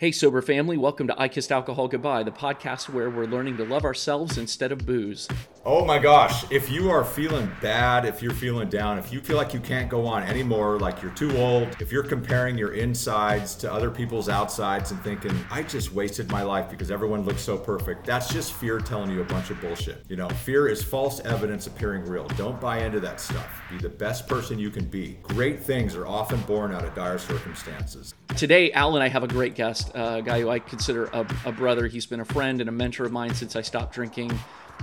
Hey, sober family, welcome to I Kissed Alcohol Goodbye, the podcast where we're learning to love ourselves instead of booze. Oh my gosh, if you are feeling bad, if you're feeling down, if you feel like you can't go on anymore, like you're too old, if you're comparing your insides to other people's outsides and thinking, I just wasted my life because everyone looks so perfect, that's just fear telling you a bunch of bullshit. You know, fear is false evidence appearing real. Don't buy into that stuff. Be the best person you can be. Great things are often born out of dire circumstances. Today, Al and I have a great guest, a guy who I consider a, a brother. He's been a friend and a mentor of mine since I stopped drinking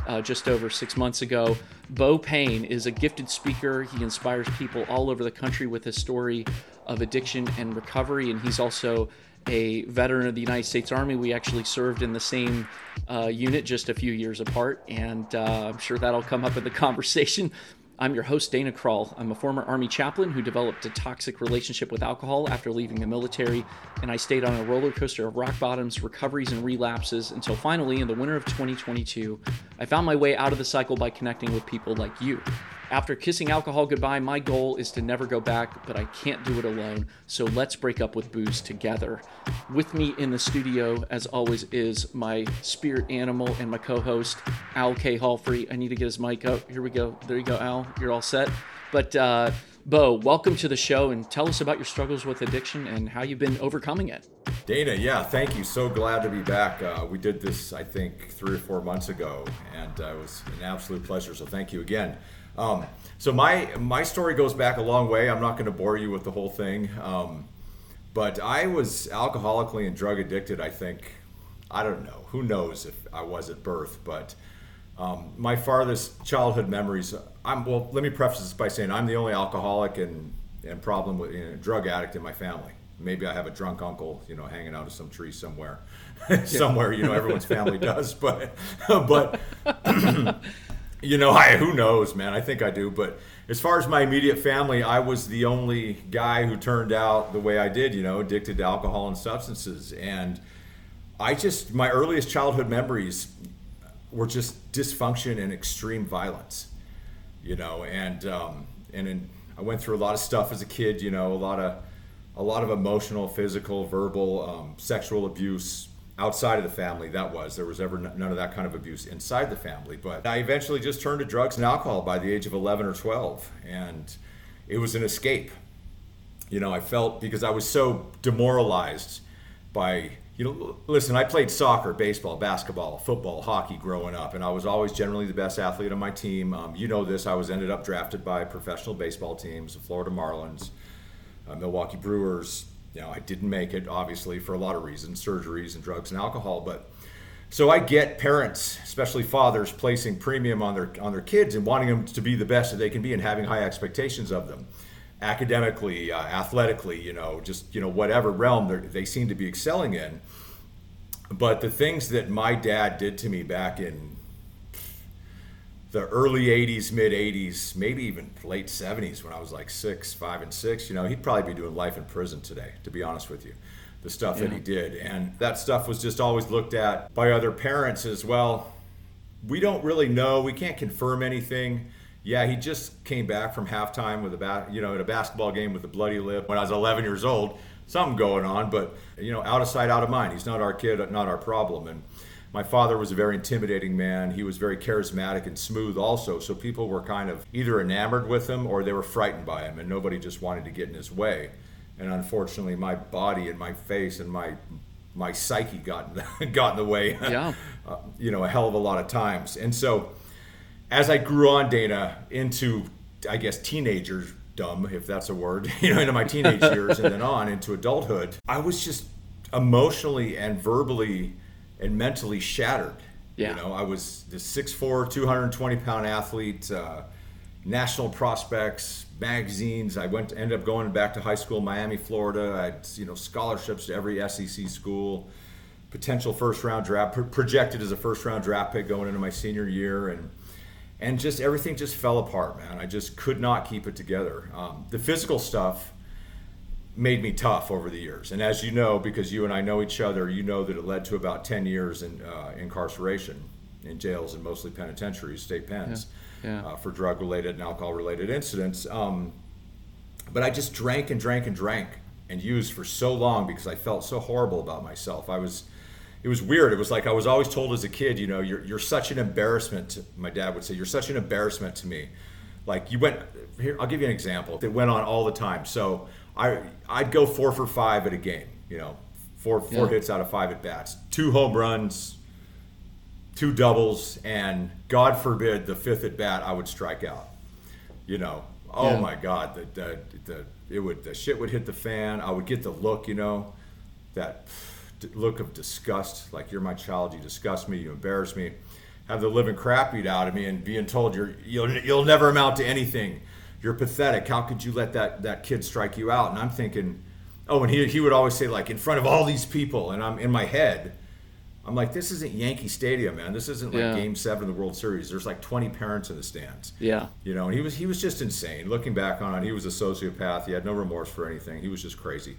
uh, just over six months ago. Beau Payne is a gifted speaker. He inspires people all over the country with his story of addiction and recovery, and he's also a veteran of the United States Army. We actually served in the same uh, unit just a few years apart, and uh, I'm sure that'll come up in the conversation. I'm your host, Dana Krall. I'm a former Army chaplain who developed a toxic relationship with alcohol after leaving the military, and I stayed on a roller coaster of rock bottoms, recoveries, and relapses until finally, in the winter of 2022, I found my way out of the cycle by connecting with people like you. After kissing alcohol goodbye, my goal is to never go back, but I can't do it alone, so let's break up with booze together. With me in the studio, as always, is my spirit animal and my co host, Al K. Hallfree. I need to get his mic up. Here we go. There you go, Al. You're all set. But, uh, Beau, welcome to the show and tell us about your struggles with addiction and how you've been overcoming it. Dana, yeah, thank you. So glad to be back. Uh, we did this, I think, three or four months ago, and uh, it was an absolute pleasure. So thank you again. Um, so my my story goes back a long way. I'm not going to bore you with the whole thing, um, but I was alcoholically and drug addicted. I think I don't know who knows if I was at birth, but um, my farthest childhood memories. I'm well. Let me preface this by saying I'm the only alcoholic and and problem with you know, drug addict in my family. Maybe I have a drunk uncle, you know, hanging out of some tree somewhere, somewhere. You know, everyone's family does, but but you know, I who knows, man. I think I do, but as far as my immediate family, I was the only guy who turned out the way I did. You know, addicted to alcohol and substances, and I just my earliest childhood memories were just dysfunction and extreme violence. You know, and um, and in, I went through a lot of stuff as a kid. You know, a lot of a lot of emotional, physical, verbal, um, sexual abuse outside of the family that was. There was ever none of that kind of abuse inside the family. But i eventually just turned to drugs and alcohol by the age of 11 or 12 and it was an escape. You know i felt because i was so demoralized by you know listen i played soccer baseball basketball football hockey growing up and i was always generally the best athlete on my team. Um, you know this i was ended up drafted by professional baseball teams the florida marlins uh, milwaukee brewers you know, I didn't make it, obviously, for a lot of reasons, surgeries and drugs and alcohol. But so I get parents, especially fathers, placing premium on their on their kids and wanting them to be the best that they can be and having high expectations of them, academically, uh, athletically, you know, just you know whatever realm they seem to be excelling in. But the things that my dad did to me back in the early 80s, mid 80s, maybe even late 70s when I was like six, five, and six, you know, he'd probably be doing life in prison today, to be honest with you. The stuff yeah. that he did. And that stuff was just always looked at by other parents as well. We don't really know. We can't confirm anything. Yeah, he just came back from halftime with a bat, you know, at a basketball game with a bloody lip when I was 11 years old. Something going on, but you know, out of sight, out of mind. He's not our kid, not our problem. And my father was a very intimidating man. He was very charismatic and smooth also. So people were kind of either enamored with him or they were frightened by him, and nobody just wanted to get in his way. And unfortunately, my body and my face and my my psyche got in the, got in the way. Yeah. uh, you know, a hell of a lot of times. And so, as I grew on, Dana, into I guess teenagers dumb, if that's a word, you know, into my teenage years and then on into adulthood, I was just emotionally and verbally and mentally shattered. Yeah. You know, I was the 6'4", 220 pound athlete, uh, national prospects, magazines. I went, ended up going back to high school in Miami, Florida. I had, you know, scholarships to every SEC school, potential first round draft, projected as a first round draft pick going into my senior year. And, and just everything just fell apart, man. I just could not keep it together. Um, the physical stuff, made me tough over the years. And as you know, because you and I know each other, you know that it led to about 10 years in uh, incarceration in jails and mostly penitentiaries, state pens, yeah. Yeah. Uh, for drug related and alcohol related incidents. Um, but I just drank and drank and drank and used for so long because I felt so horrible about myself. I was, it was weird. It was like I was always told as a kid, you know, you're, you're such an embarrassment. To, my dad would say, you're such an embarrassment to me. Like you went here. I'll give you an example that went on all the time. So I I'd go four for five at a game. You know, four four yeah. hits out of five at bats, two home runs, two doubles, and God forbid the fifth at bat I would strike out. You know, oh yeah. my God, the, the the it would the shit would hit the fan. I would get the look, you know, that look of disgust, like you're my child, you disgust me, you embarrass me. Have the living crap beat out of me, and being told you're you'll you'll never amount to anything. You're pathetic. How could you let that that kid strike you out? And I'm thinking, oh, and he he would always say like in front of all these people, and I'm in my head I'm like, this isn't Yankee Stadium, man. This isn't like yeah. Game Seven of the World Series. There's like 20 parents in the stands. Yeah. You know, and he was he was just insane. Looking back on it, he was a sociopath. He had no remorse for anything. He was just crazy.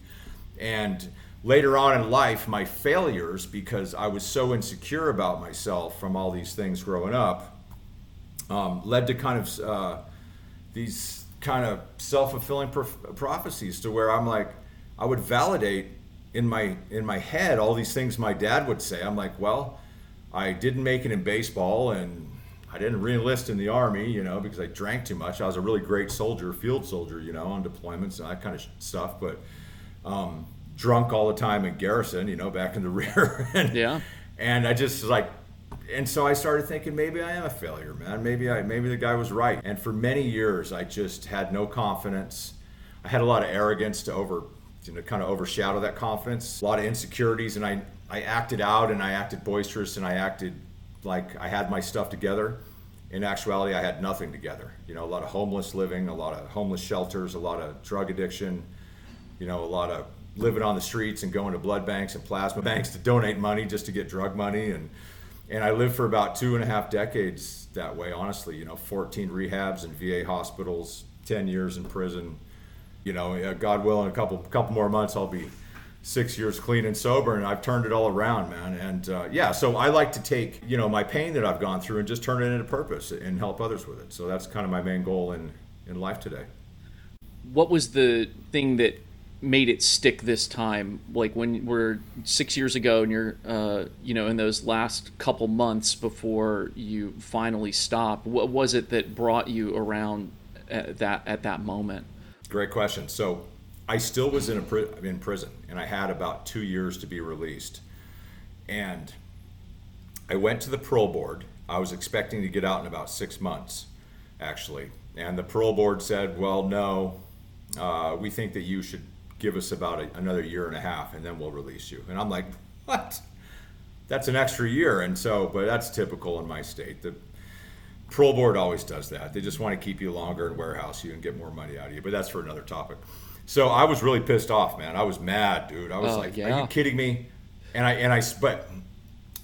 And later on in life, my failures, because I was so insecure about myself from all these things growing up, um, led to kind of uh, these kind of self fulfilling prophecies to where I'm like, I would validate in my in my head all these things my dad would say. I'm like, well, I didn't make it in baseball and I didn't reenlist in the army, you know, because I drank too much. I was a really great soldier, field soldier, you know, on deployments and that kind of stuff. But um, drunk all the time in garrison, you know, back in the rear. and, yeah. And I just like, and so I started thinking maybe I am a failure, man. Maybe I maybe the guy was right. And for many years, I just had no confidence. I had a lot of arrogance to over you know, kind of overshadow that confidence. A lot of insecurities, and I, I acted out and I acted boisterous and I acted like I had my stuff together. In actuality, I had nothing together. You know, a lot of homeless living, a lot of homeless shelters, a lot of drug addiction, you know, a lot of living on the streets and going to blood banks and plasma banks to donate money just to get drug money. And, and I lived for about two and a half decades that way, honestly. You know, 14 rehabs and VA hospitals, 10 years in prison, you know, God willing, a couple couple more months, I'll be six years clean and sober, and I've turned it all around, man. And uh, yeah, so I like to take you know my pain that I've gone through and just turn it into purpose and help others with it. So that's kind of my main goal in in life today. What was the thing that made it stick this time? Like when we're six years ago, and you're uh, you know in those last couple months before you finally stop. What was it that brought you around at that at that moment? Great question. So I still was in a pri- in prison, and I had about two years to be released. And I went to the parole board. I was expecting to get out in about six months, actually. And the parole board said, "Well, no, uh, we think that you should give us about a, another year and a half, and then we'll release you." And I'm like, "What? That's an extra year." And so, but that's typical in my state. The Parole board always does that. They just want to keep you longer and warehouse you and get more money out of you. But that's for another topic. So I was really pissed off, man. I was mad, dude. I was oh, like, yeah. "Are you kidding me?" And I and I but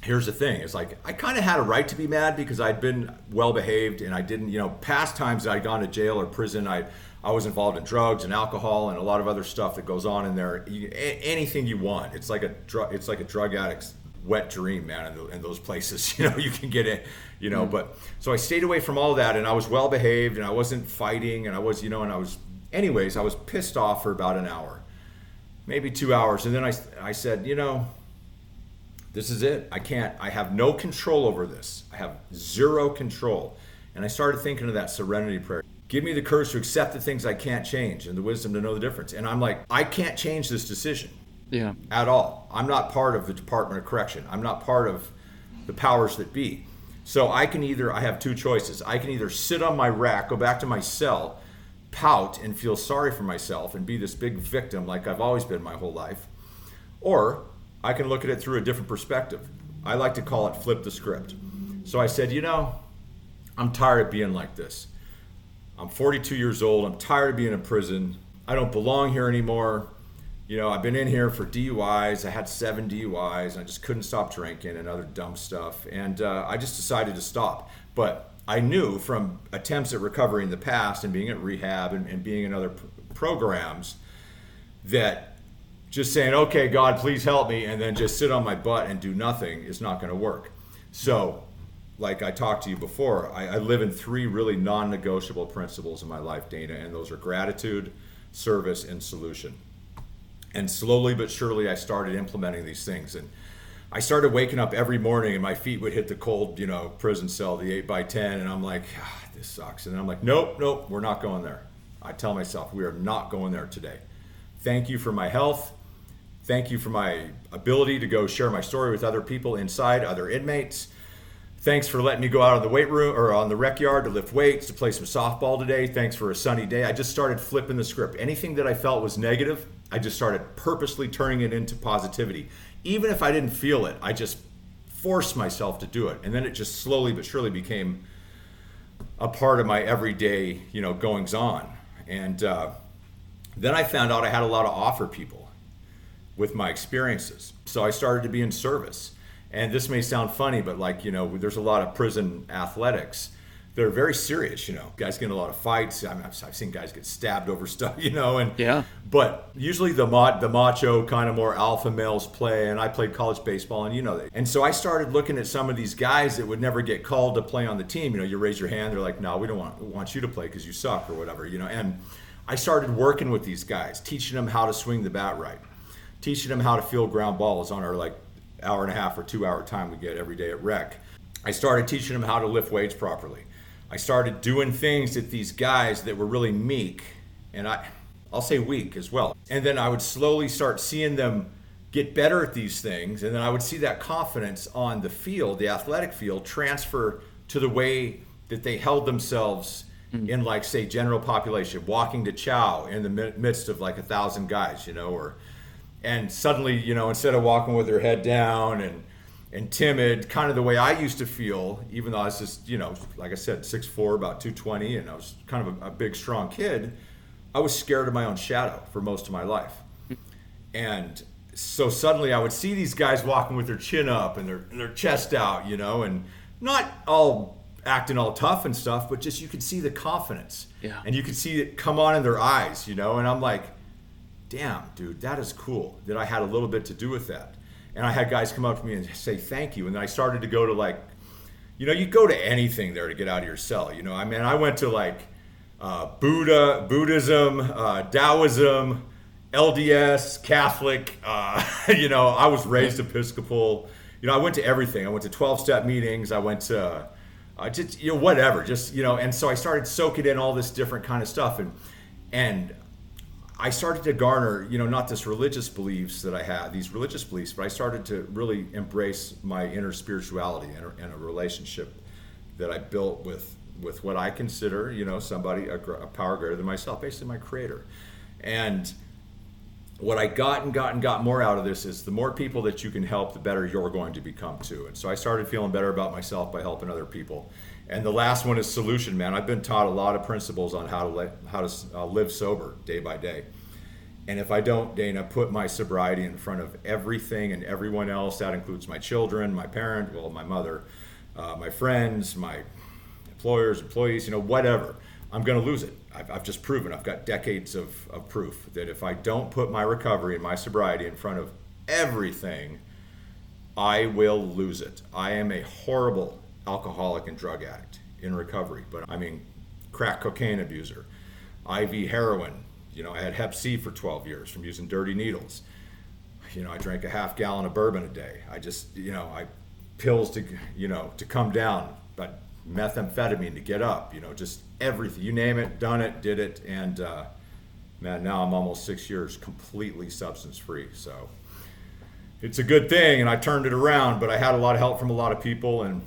here's the thing: it's like I kind of had a right to be mad because I'd been well behaved and I didn't, you know, past times I'd gone to jail or prison, I I was involved in drugs and alcohol and a lot of other stuff that goes on in there. You, anything you want, it's like a drug. It's like a drug addict's wet dream, man. In, the, in those places, you know, you can get it you know. Mm. But so I stayed away from all that, and I was well behaved, and I wasn't fighting, and I was, you know, and I was, anyways, I was pissed off for about an hour, maybe two hours, and then I, I said, you know, this is it. I can't. I have no control over this. I have zero control, and I started thinking of that serenity prayer. Give me the courage to accept the things I can't change and the wisdom to know the difference. And I'm like, I can't change this decision. Yeah. At all. I'm not part of the Department of Correction. I'm not part of the powers that be. So I can either, I have two choices. I can either sit on my rack, go back to my cell, pout, and feel sorry for myself and be this big victim like I've always been my whole life. Or I can look at it through a different perspective. I like to call it flip the script. So I said, you know, I'm tired of being like this. I'm 42 years old. I'm tired of being in prison. I don't belong here anymore you know, I've been in here for DUIs. I had seven DUIs. I just couldn't stop drinking and other dumb stuff. And uh, I just decided to stop. But I knew from attempts at recovery in the past and being at rehab and, and being in other pr- programs that just saying, okay, God, please help me, and then just sit on my butt and do nothing is not going to work. So, like I talked to you before, I, I live in three really non negotiable principles in my life, Dana, and those are gratitude, service, and solution And slowly but surely, I started implementing these things. And I started waking up every morning and my feet would hit the cold, you know, prison cell, the 8 by 10 And I'm like, ah, this sucks. And I'm like, nope, nope, we're not going there. I tell myself, we are not going there today. Thank you for my health. Thank you for my ability to go share my story with other people inside, other inmates. Thanks for letting me go out on the weight room or on the rec yard to lift weights, to play some softball today. Thanks for a sunny day. I just started flipping the script. Anything that I felt was negative, I just started purposely turning it into positivity. Even if I didn't feel it, I just forced myself to do it. And then it just slowly but surely became a part of my everyday, you know, goings on. And uh, then I found out I had a lot to offer people with my experiences. So I started to be in service. And this may sound funny, but like, you know, there's a lot of prison athletics. They're very serious, you know. Guys get in a lot of fights. I mean, I've, I've seen guys get stabbed over stuff, you know. And yeah. But usually the mod, the macho kind of more alpha males play. And I played college baseball, and you know. And so I started looking at some of these guys that would never get called to play on the team. You know, you raise your hand, they're like, "No, we don't want want you to play because you suck or whatever," you know. And I started working with these guys, teaching them how to swing the bat right, teaching them how to field ground balls on our like hour and a half or two hour time we get every day at rec. I started teaching them how to lift weights properly. I started doing things that these guys that were really meek, and I, I'll say weak as well. And then I would slowly start seeing them get better at these things, and then I would see that confidence on the field, the athletic field, transfer to the way that they held themselves mm. in, like, say, general population, walking to chow in the midst of like a thousand guys, you know, or and suddenly, you know, instead of walking with her head down and and timid, kind of the way I used to feel, even though I was just, you know, like I said, 6'4", about 220, and I was kind of a, a big, strong kid, I was scared of my own shadow for most of my life. And so suddenly I would see these guys walking with their chin up and their, and their chest out, you know, and not all acting all tough and stuff, but just you could see the confidence. Yeah. And you could see it come on in their eyes, you know, and I'm like – damn, dude, that is cool that I had a little bit to do with that. And I had guys come up to me and say thank you. And then I started to go to like, you know, you go to anything there to get out of your cell. You know, I mean, I went to like uh, Buddha, Buddhism, uh, Taoism, LDS, Catholic. Uh, you know, I was raised Episcopal. You know, I went to everything. I went to 12 step meetings. I went to, uh, just, you know, whatever, just, you know, and so I started soaking in all this different kind of stuff. And, and I started to garner, you know, not this religious beliefs that I had, these religious beliefs, but I started to really embrace my inner spirituality and a, and a relationship that I built with with what I consider, you know, somebody a, a, power greater than myself, basically my creator. And what I got and got and got more out of this is the more people that you can help, the better you're going to become too. And so I started feeling better about myself by helping other people. And the last one is solution, man. I've been taught a lot of principles on how to let, how to uh, live sober day by day. And if I don't, Dana, put my sobriety in front of everything and everyone else, that includes my children, my parent, well, my mother, uh, my friends, my employers, employees, you know, whatever, I'm going to lose it. I've, I've, just proven, I've got decades of, of proof that if I don't put my recovery and my sobriety in front of everything, I will lose it. I am a horrible alcoholic and drug addict in recovery, but I mean, crack cocaine abuser, IV heroin. You know, I had Hep C for 12 years from using dirty needles. You know, I drank a half gallon of bourbon a day. I just, you know, I pills to, you know, to come down, but methamphetamine to get up. You know, just everything. You name it, done it, did it, and uh, man, now I'm almost six years completely substance free. So it's a good thing, and I turned it around. But I had a lot of help from a lot of people, and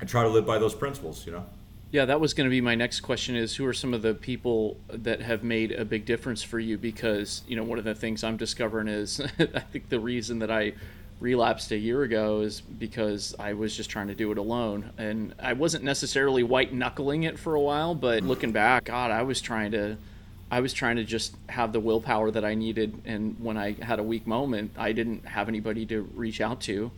I try to live by those principles, you know. Yeah, that was going to be my next question is who are some of the people that have made a big difference for you? Because, you know, one of the things I'm discovering is I think the reason that I relapsed a year ago is because I was just trying to do it alone. And I wasn't necessarily white knuckling it for a while, but looking back, god, I was trying to I was trying to just have the willpower that I needed. And when I had a weak moment, I didn't have anybody to reach out to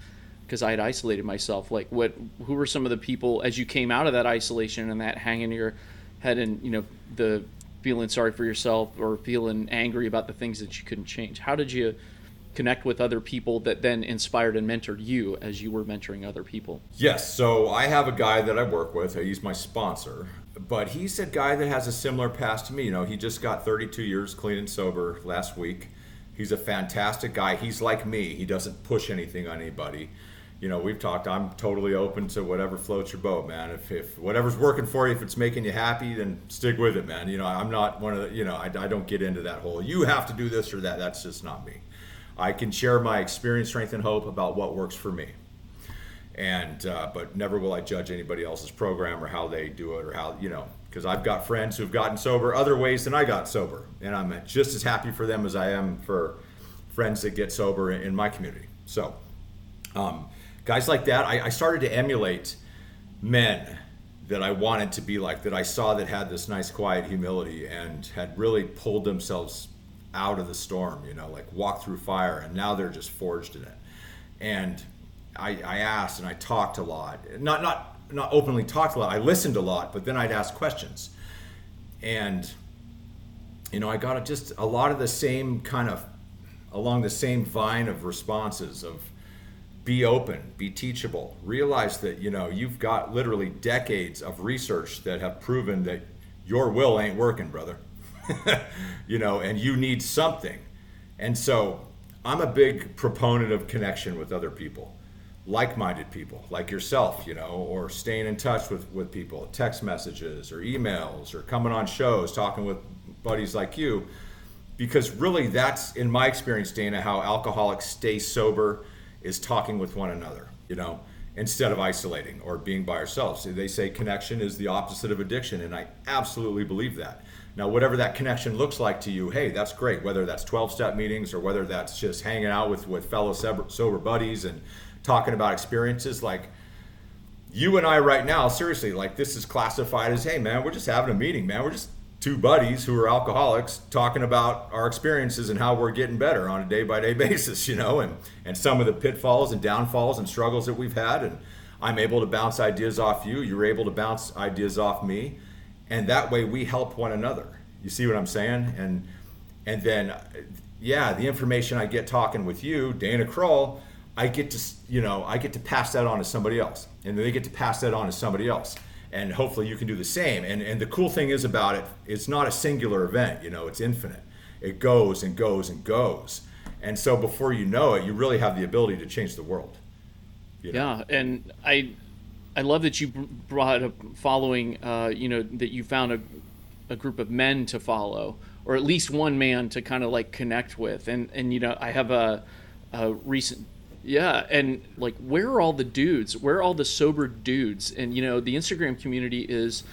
because I had isolated myself. Like, what? Who were some of the people as you came out of that isolation and that hanging your head and you know the feeling sorry for yourself or feeling angry about the things that you couldn't change? How did you connect with other people that then inspired and mentored you as you were mentoring other people? Yes. So I have a guy that I work with. He's my sponsor, but he's a guy that has a similar past to me. You know, he just got 32 years clean and sober last week He's a fantastic guy. He's like me. He doesn't push anything on anybody. You know, we've talked. I'm totally open to whatever floats your boat, man. If, if whatever's working for you, if it's making you happy, then stick with it, man. You know, I'm not one of the. You know, I, I don't get into that whole. You have to do this or that. That's just not me. I can share my experience, strength, and hope about what works for me and uh, but never will I judge anybody else's program or how they do it or how you know because I've got friends who've gotten sober other ways than I got sober, and I'm just as happy for them as I am for friends that get sober in, in my community. So, um, guys like that, I, I started to emulate men that I wanted to be like, that I saw that had this nice, quiet humility and had really pulled themselves out of the storm, you know, like walked through fire, and now they're just forged in it. And I, I asked and I talked a lot, not not not openly talked a lot. I listened a lot, but then I'd ask questions, and you know, I got just a lot of the same kind of along the same vine of responses of be open, be teachable, realize that you know you've got literally decades of research that have proven that your will ain't working, brother. you know, and you need something. And so I'm a big proponent of connection with other people like-minded people like yourself you know or staying in touch with with people text messages or emails or coming on shows talking with buddies like you because really that's in my experience dana how alcoholics stay sober is talking with one another you know instead of isolating or being by ourselves they say connection is the opposite of addiction and i absolutely believe that now whatever that connection looks like to you hey that's great whether that's 12 step meetings or whether that's just hanging out with with fellow sober buddies and talking about experiences like you and I right now, seriously, like this is classified as, hey man, we're just having a meeting, man. We're just two buddies who are alcoholics talking about our experiences and how we're getting better on a day by day basis, you know, and, and some of the pitfalls and downfalls and struggles that we've had. And I'm able to bounce ideas off you. You're able to bounce ideas off me. And that way we help one another. You see what I'm saying? And and then yeah, the information I get talking with you, Dana Kroll, I get to you know I get to pass that on to somebody else, and they get to pass that on to somebody else, and hopefully you can do the same. And and the cool thing is about it, it's not a singular event. You know, it's infinite. It goes and goes and goes, and so before you know it, you really have the ability to change the world. You know? Yeah, and I I love that you brought up following. Uh, you know that you found a a group of men to follow, or at least one man to kind of like connect with, and and you know I have a a recent yeah, and like, where are all the dudes? Where are all the sober dudes? And you know, the Instagram community is,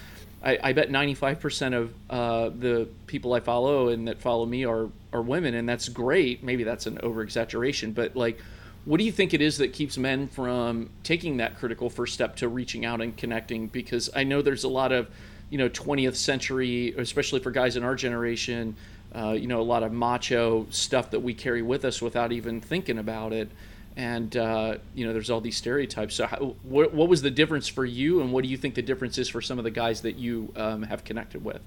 I, I bet ninety five percent of uh, the people I follow and that follow me are are women, and that's great. Maybe that's an over exaggeration, but like, what do you think it is that keeps men from taking that critical first step to reaching out and connecting? Because I know there's a lot of, you know, twentieth century, especially for guys in our generation. Uh, you know, a lot of macho stuff that we carry with us without even thinking about it and uh, you know there's all these stereotypes. So how, what, what, was the difference for you and what do you think the difference is for some of the guys that you um, have connected with?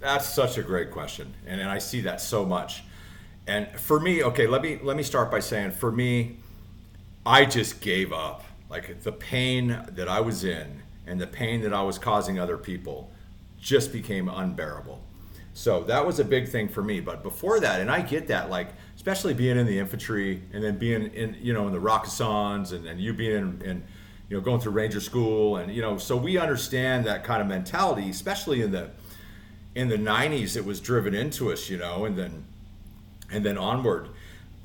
That's such a great question and, and i see that so much. And for me okay let me let me start by saying for me i just gave up. Like the pain that i was in and the pain that i was causing other people just became unbearable. So that was a big thing for me. But before that and i get that like especially being in the infantry and then being in you know in the Rakkasans and, and you being in, in, you know going through Ranger School and you know so we understand that kind of mentality, especially in the in the 90s it was driven into us you know and then and then onward.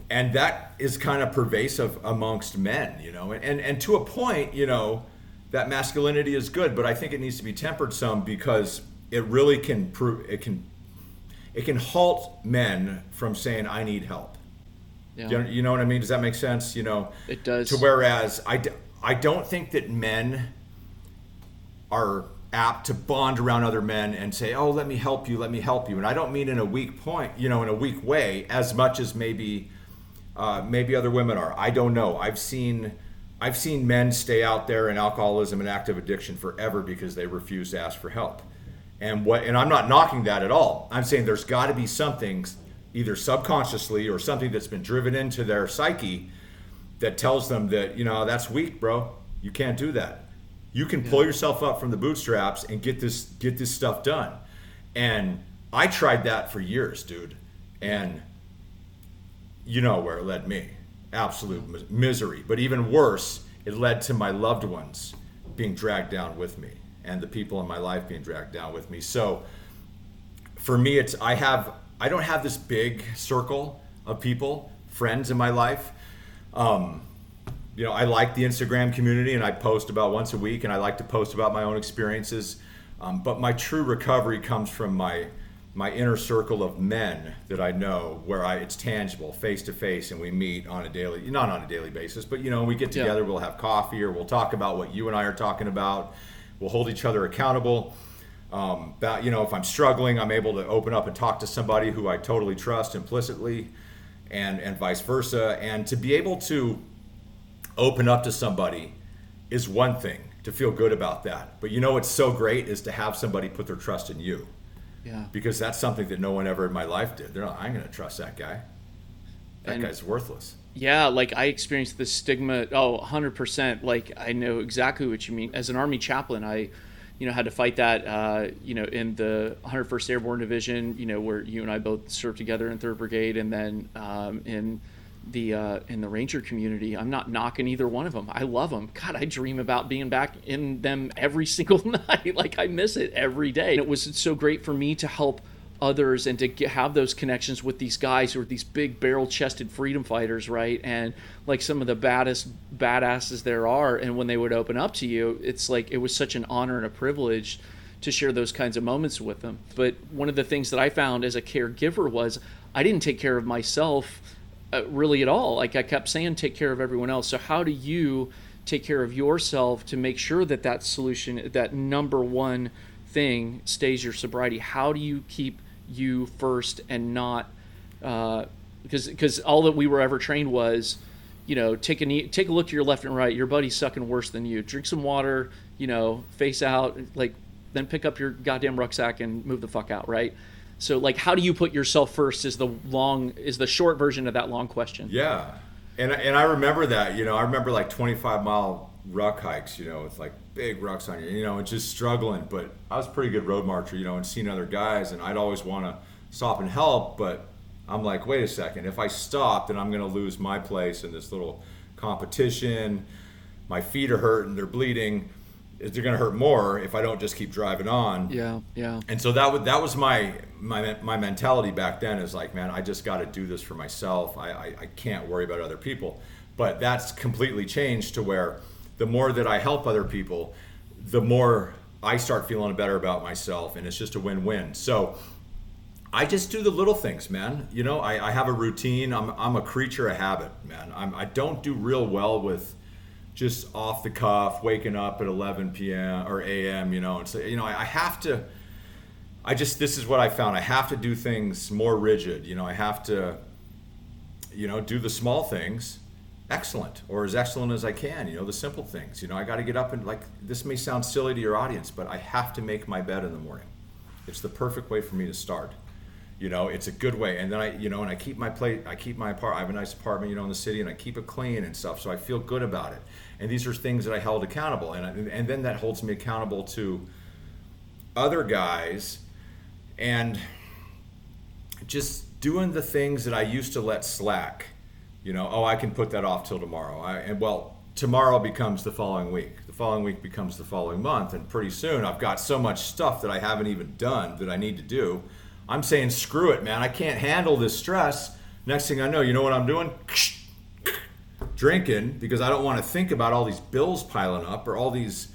And that is kind of pervasive amongst men you know and and, and to a point you know that masculinity is good but i think it needs to be tempered some because it really can prove it can it can halt men from saying I need help. Yeah. You, know, you know what I mean? Does that make sense? You know, it does. To whereas I, I don't think that men are apt to bond around other men and say, "Oh, let me help you, let me help you," and I don't mean in a weak point, you know, in a weak way, as much as maybe uh, maybe other women are. I don't know. I've seen I've seen men stay out there in alcoholism and active addiction forever because they refuse to ask for help and what and i'm not knocking that at all. I'm saying there's got to be something either subconsciously or something that's been driven into their psyche that tells them that you know that's weak bro. You can't do that. You can pull yourself up from the bootstraps and get this get this stuff done. And i tried that for years dude. And you know where it led me. Absolute misery. But even worse, it led to my loved ones being dragged down with me and the people in my life being dragged down with me. So for me, it's I have I don't have this big circle of people, friends in my life. Um, you know, I like the Instagram community and I post about once a week and I like to post about my own experiences. Um, but my true recovery comes from my my inner circle of men that I know where I it's tangible, face to face, and we meet on a daily not on a daily basis, but you know, we get together, yeah. we'll have coffee or we'll talk about what you and I are talking about. We'll hold each other accountable. Um, that you know, if I'm struggling, I'm able to open up and talk to somebody who I totally trust implicitly, and and vice versa. And to be able to open up to somebody is one thing to feel good about that. But you know what's so great is to have somebody put their trust in you. Yeah. Because that's something that no one ever in my life did. They're not, I'm going to trust that guy. That and, guy's worthless. Yeah, like I experienced the stigma. Oh, 100%. Like I know exactly what you mean. As an Army chaplain, I, you know, had to fight that, uh, you know, in the 101st Airborne Division, you know, where you and I both served together in 3rd Brigade, and then um, in the uh, in the ranger community. I'm not knocking either one of them. I love them. God, I dream about being back in them every single night. like I miss it every day. And it was so great for me to help others and to get, have those connections with these guys who are these big barrel-chested freedom fighters, right? And like some of the baddest badasses there are. And when they would open up to you, it's like it was such an honor and a privilege to share those kinds of moments with them. But one of the things that I found as a caregiver was I didn't take care of myself uh, really at all. Like I kept saying, take care of everyone else. So how do you take care of yourself to make sure that that solution, that number one thing, stays your sobriety? How do you keep you first and not uh, because because all that we were ever trained was you know take a take a look to your left and right your buddy's sucking worse than you drink some water you know face out like then pick up your goddamn rucksack and move the fuck out right so like how do you put yourself first is the long is the short version of that long question. Yeah. And and I remember that, you know, I remember like 25 mile ruck hikes, you know, it's like big rucks on you, you know, and just struggling, but I was a pretty good road marcher, you know, and seeing other guys and I'd always want to stop and help, but I'm like, wait a second, if I stop, then I'm going to lose my place in this little competition. My feet are hurting, they're bleeding they're going to hurt more if I don't just keep driving on. Yeah, yeah. And so that was that was my my my mentality back then is like, man, I just got to do this for myself. I, I I can't worry about other people. But that's completely changed to where the more that I help other people, the more I start feeling better about myself, and it's just a win-win. So. I just do the little things, man. You know, I, I have a routine. I'm, I'm a creature of habit, man. I'm, I don't do real well with just off the cuff, waking up at 11 p.m. or a.m. You know, and so you know, I, I have to. I just this is what I found. I have to do things more rigid. You know, I have to, you know, do the small things excellent or as excellent as I can. You know, the simple things. You know, I got to get up and like this may sound silly to your audience, but I have to make my bed in the morning. It's the perfect way for me to start you know it's a good way and then i you know and i keep my plate i keep my apartment i have a nice apartment you know in the city and i keep it clean and stuff so i feel good about it and these are things that i held accountable and and then that holds me accountable to other guys and just doing the things that i used to let slack you know oh i can put that off till tomorrow I, and well tomorrow becomes the following week the following week becomes the following month and pretty soon i've got so much stuff that i haven't even done that i need to do I'm saying, screw it, man. I can't handle this stress. Next thing I know, you know what I'm doing? Drinking because I don't want to think about all these bills piling up or all these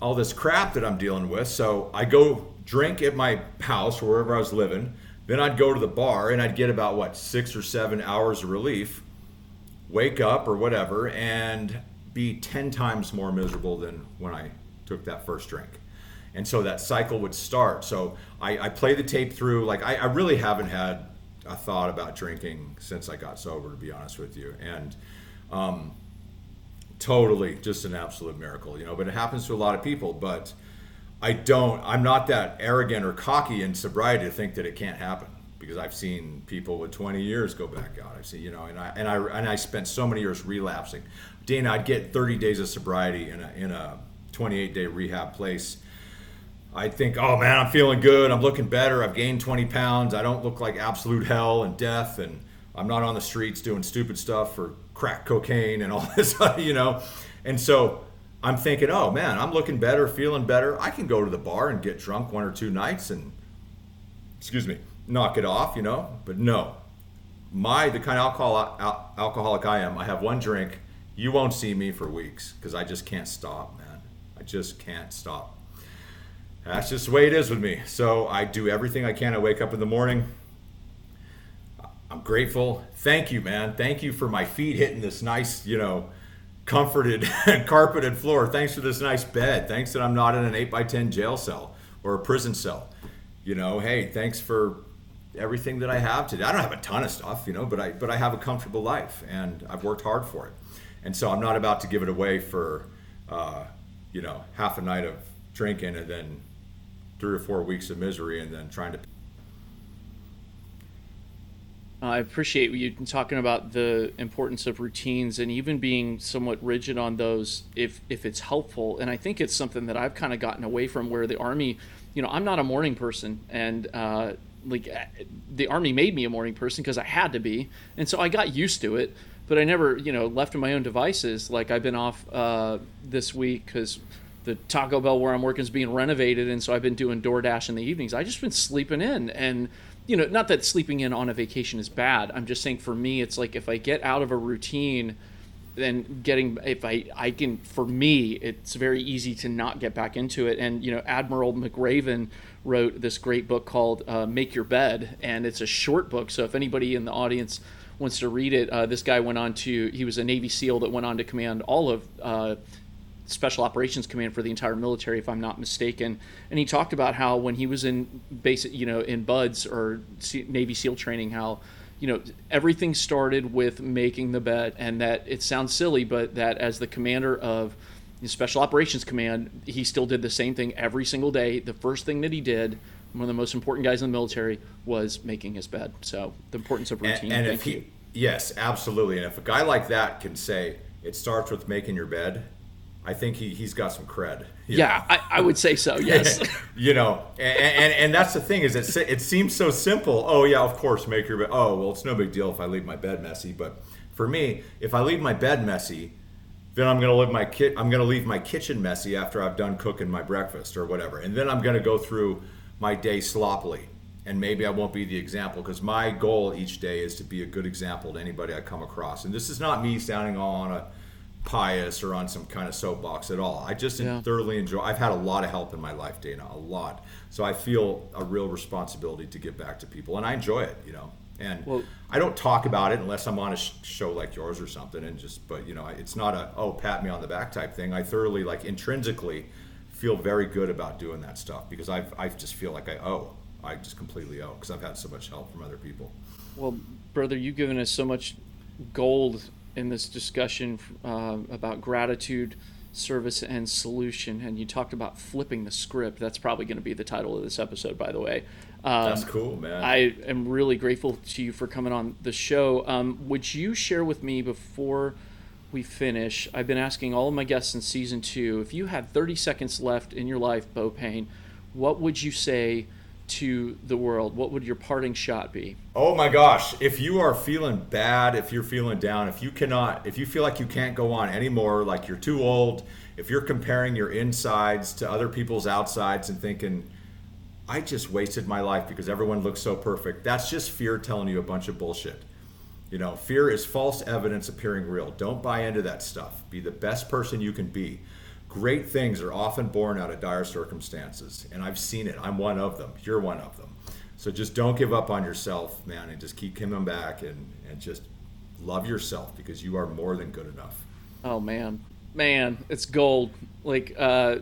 all this crap that I'm dealing with. So I go drink at my house or wherever I was living. Then I'd go to the bar and I'd get about what six or seven hours of relief, wake up or whatever, and be 10 times more miserable than when I took that first drink and so that cycle would start. So I, I play the tape through. Like I, I, really haven't had a thought about drinking since I got sober, to be honest with you, and um, totally just an absolute miracle, you know. But it happens to a lot of people. But I don't. I'm not that arrogant or cocky in sobriety to think that it can't happen because I've seen people with 20 years go back out. I've seen, you know, and I and I and I spent so many years relapsing. Dana, I'd get 30 days of sobriety in a in a 28 day rehab place I think, oh man, I'm feeling good. I'm looking better. I've gained 20 pounds. I don't look like absolute hell and death. And I'm not on the streets doing stupid stuff or crack cocaine and all this, you know. And so I'm thinking, oh man, I'm looking better, feeling better. I can go to the bar and get drunk one or two nights and, excuse me, knock it off, you know. But no, my the kind of alcohol al- alcoholic I am, I have one drink. You won't see me for weeks because I just can't stop, man. I just can't stop. That's just the way it is with me. So I do everything I can. I wake up in the morning. I'm grateful. Thank you, man. Thank you for my feet hitting this nice, you know, comforted and carpeted floor. Thanks for this nice bed. Thanks that I'm not in an 8 by 10 jail cell or a prison cell. You know, hey, thanks for everything that I have today. I don't have a ton of stuff, you know, but I but I have a comfortable life and I've worked hard for it. And so I'm not about to give it away for uh, you know, half a night of drinking and then three or four weeks of misery and then trying to I appreciate you talking about the importance of routines and even being somewhat rigid on those if if it's helpful. And I think it's something that I've kind of gotten away from where the army, you know, I'm not a morning person and uh, like uh, the army made me a morning person because I had to be, and so I got used to it. But I never, you know, left to my own devices. Like I've been off uh, this week because the Taco Bell where I'm working is being renovated, and so I've been doing DoorDash in the evenings. I just been sleeping in, and you know, not that sleeping in on a vacation is bad. I'm just saying for me, it's like if I get out of a routine, then getting if I I can for me, it's very easy to not get back into it. And you know, Admiral McRaven wrote this great book called uh, Make Your Bed, and it's a short book. So if anybody in the audience wants to read it, uh, this guy went on to he was a Navy SEAL that went on to command all of uh, Special Operations Command for the entire military, if I'm not mistaken. And he talked about how when he was in basic, you know, in BUD/S or Navy SEAL training, how you know everything started with making the bed, and that it sounds silly, but that as the commander of the Special Operations Command, he still did the same thing every single day. The first thing that he did, one of the most important guys in the military, was making his bed. So the importance of routine. And, and if he, yes, absolutely. And if a guy like that can say it starts with making your bed, I think he, he's got some cred. Yeah, I, I, would say so. Yes. you know, and, and, and that's the thing is it it seems so simple. Oh yeah, of course, make your bed. Oh well, it's no big deal if I leave my bed messy. But for me, if I leave my bed messy, then I'm gonna leave my kit. I'm gonna leave my kitchen messy after I've done cooking my breakfast or whatever, and then I'm gonna go through my day sloppily. And maybe I won't be the example because my goal each day is to be a good example to anybody I come across. And this is not me sounding all on a pious or on some kind of soapbox at all. I just yeah. thoroughly enjoy. I've had a lot of help in my life, Dana, a lot. So I feel a real responsibility to give back to people, and I enjoy it. You know, and well, I don't talk about it unless I'm on a show like yours or something. And just, but you know, it's not a oh pat me on the back type thing. I thoroughly like intrinsically feel very good about doing that stuff because I I just feel like I owe. I just completely owe because I've had so much help from other people. Well, brother, you've given us so much gold in this discussion uh, about gratitude, service, and solution. And you talked about flipping the script. That's probably going to be the title of this episode, by the way. Um, That's cool, man. I am really grateful to you for coming on the show. Um, would you share with me before we finish? I've been asking all of my guests in season two if you had 30 seconds left in your life, Beau Payne, what would you say? To the world, what would your parting shot be? Oh my gosh, if you are feeling bad, if you're feeling down, if you cannot, if you feel like you can't go on anymore, like you're too old, if you're comparing your insides to other people's outsides and thinking, I just wasted my life because everyone looks so perfect, that's just fear telling you a bunch of bullshit. You know, fear is false evidence appearing real. Don't buy into that stuff. Be the best person you can be. Great things are often born out of dire circumstances, and I've seen it. I'm one of them. You're one of them. So just don't give up on yourself, man, and just keep coming back and, and just love yourself because you are more than good enough. Oh man, man, it's gold. Like uh,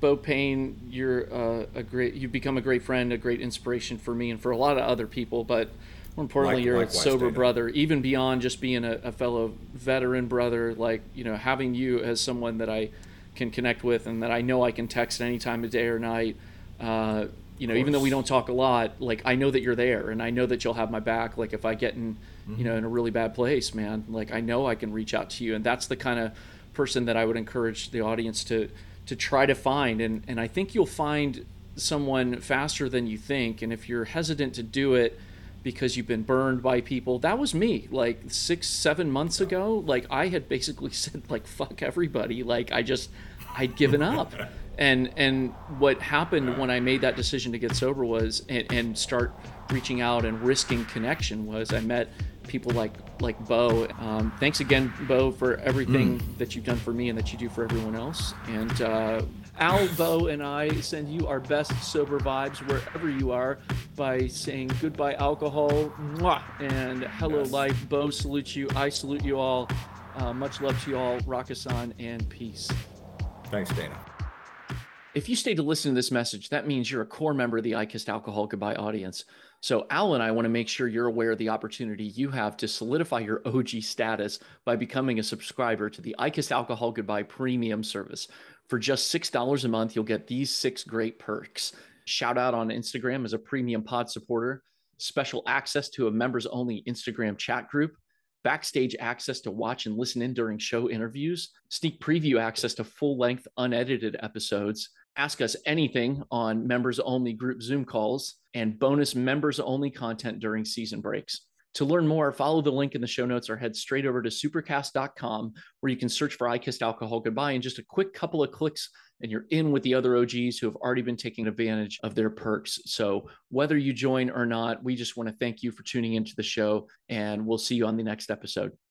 Beau Payne, you're uh, a great. You've become a great friend, a great inspiration for me and for a lot of other people. But more importantly, like, you're a sober Dana. brother, even beyond just being a, a fellow veteran brother. Like you know, having you as someone that I can connect with and that I know I can text any time of day or night. Uh, you know, even though we don't talk a lot, like I know that you're there and I know that you'll have my back. Like if I get in, mm-hmm. you know, in a really bad place, man, like I know I can reach out to you. And that's the kind of person that I would encourage the audience to, to try to find. And, and I think you'll find someone faster than you think. And if you're hesitant to do it, because you've been burned by people. That was me. Like six, seven months ago, like I had basically said, like, fuck everybody. Like I just, I'd given up. and and what happened when I made that decision to get sober was and, and start reaching out and risking connection was I met people like like Beau. Um, thanks again, Beau, for everything mm. that you've done for me and that you do for everyone else. And uh, Owl, Beau, and I send you our best sober vibes wherever you are by saying goodbye alcohol mwah, and hello yes. life. Beau salutes you. I salute you all. Uh, much love to you all. Rakasan and peace. Thanks, Dana. If you stay to listen to this message, that means you're a core member of the I Kissed Alcohol Goodbye audience. So, Owl and I want to make sure you're aware of the opportunity you have to solidify your OG status by becoming a subscriber to the I Kissed Alcohol Goodbye premium service. For just $6 a month, you'll get these six great perks. Shout out on Instagram as a premium pod supporter, special access to a members only Instagram chat group, backstage access to watch and listen in during show interviews, sneak preview access to full length unedited episodes ask us anything on members only group Zoom calls, and bonus members only content during season breaks. To learn more, follow the link in the show notes or head straight over to supercast.com where you can search for I Kissed Alcohol Goodbye in just a quick couple of clicks and you're in with the other OGs who have already been taking advantage of their perks. So whether you join or not, we just want to thank you for tuning into the show and we'll see you on the next episode.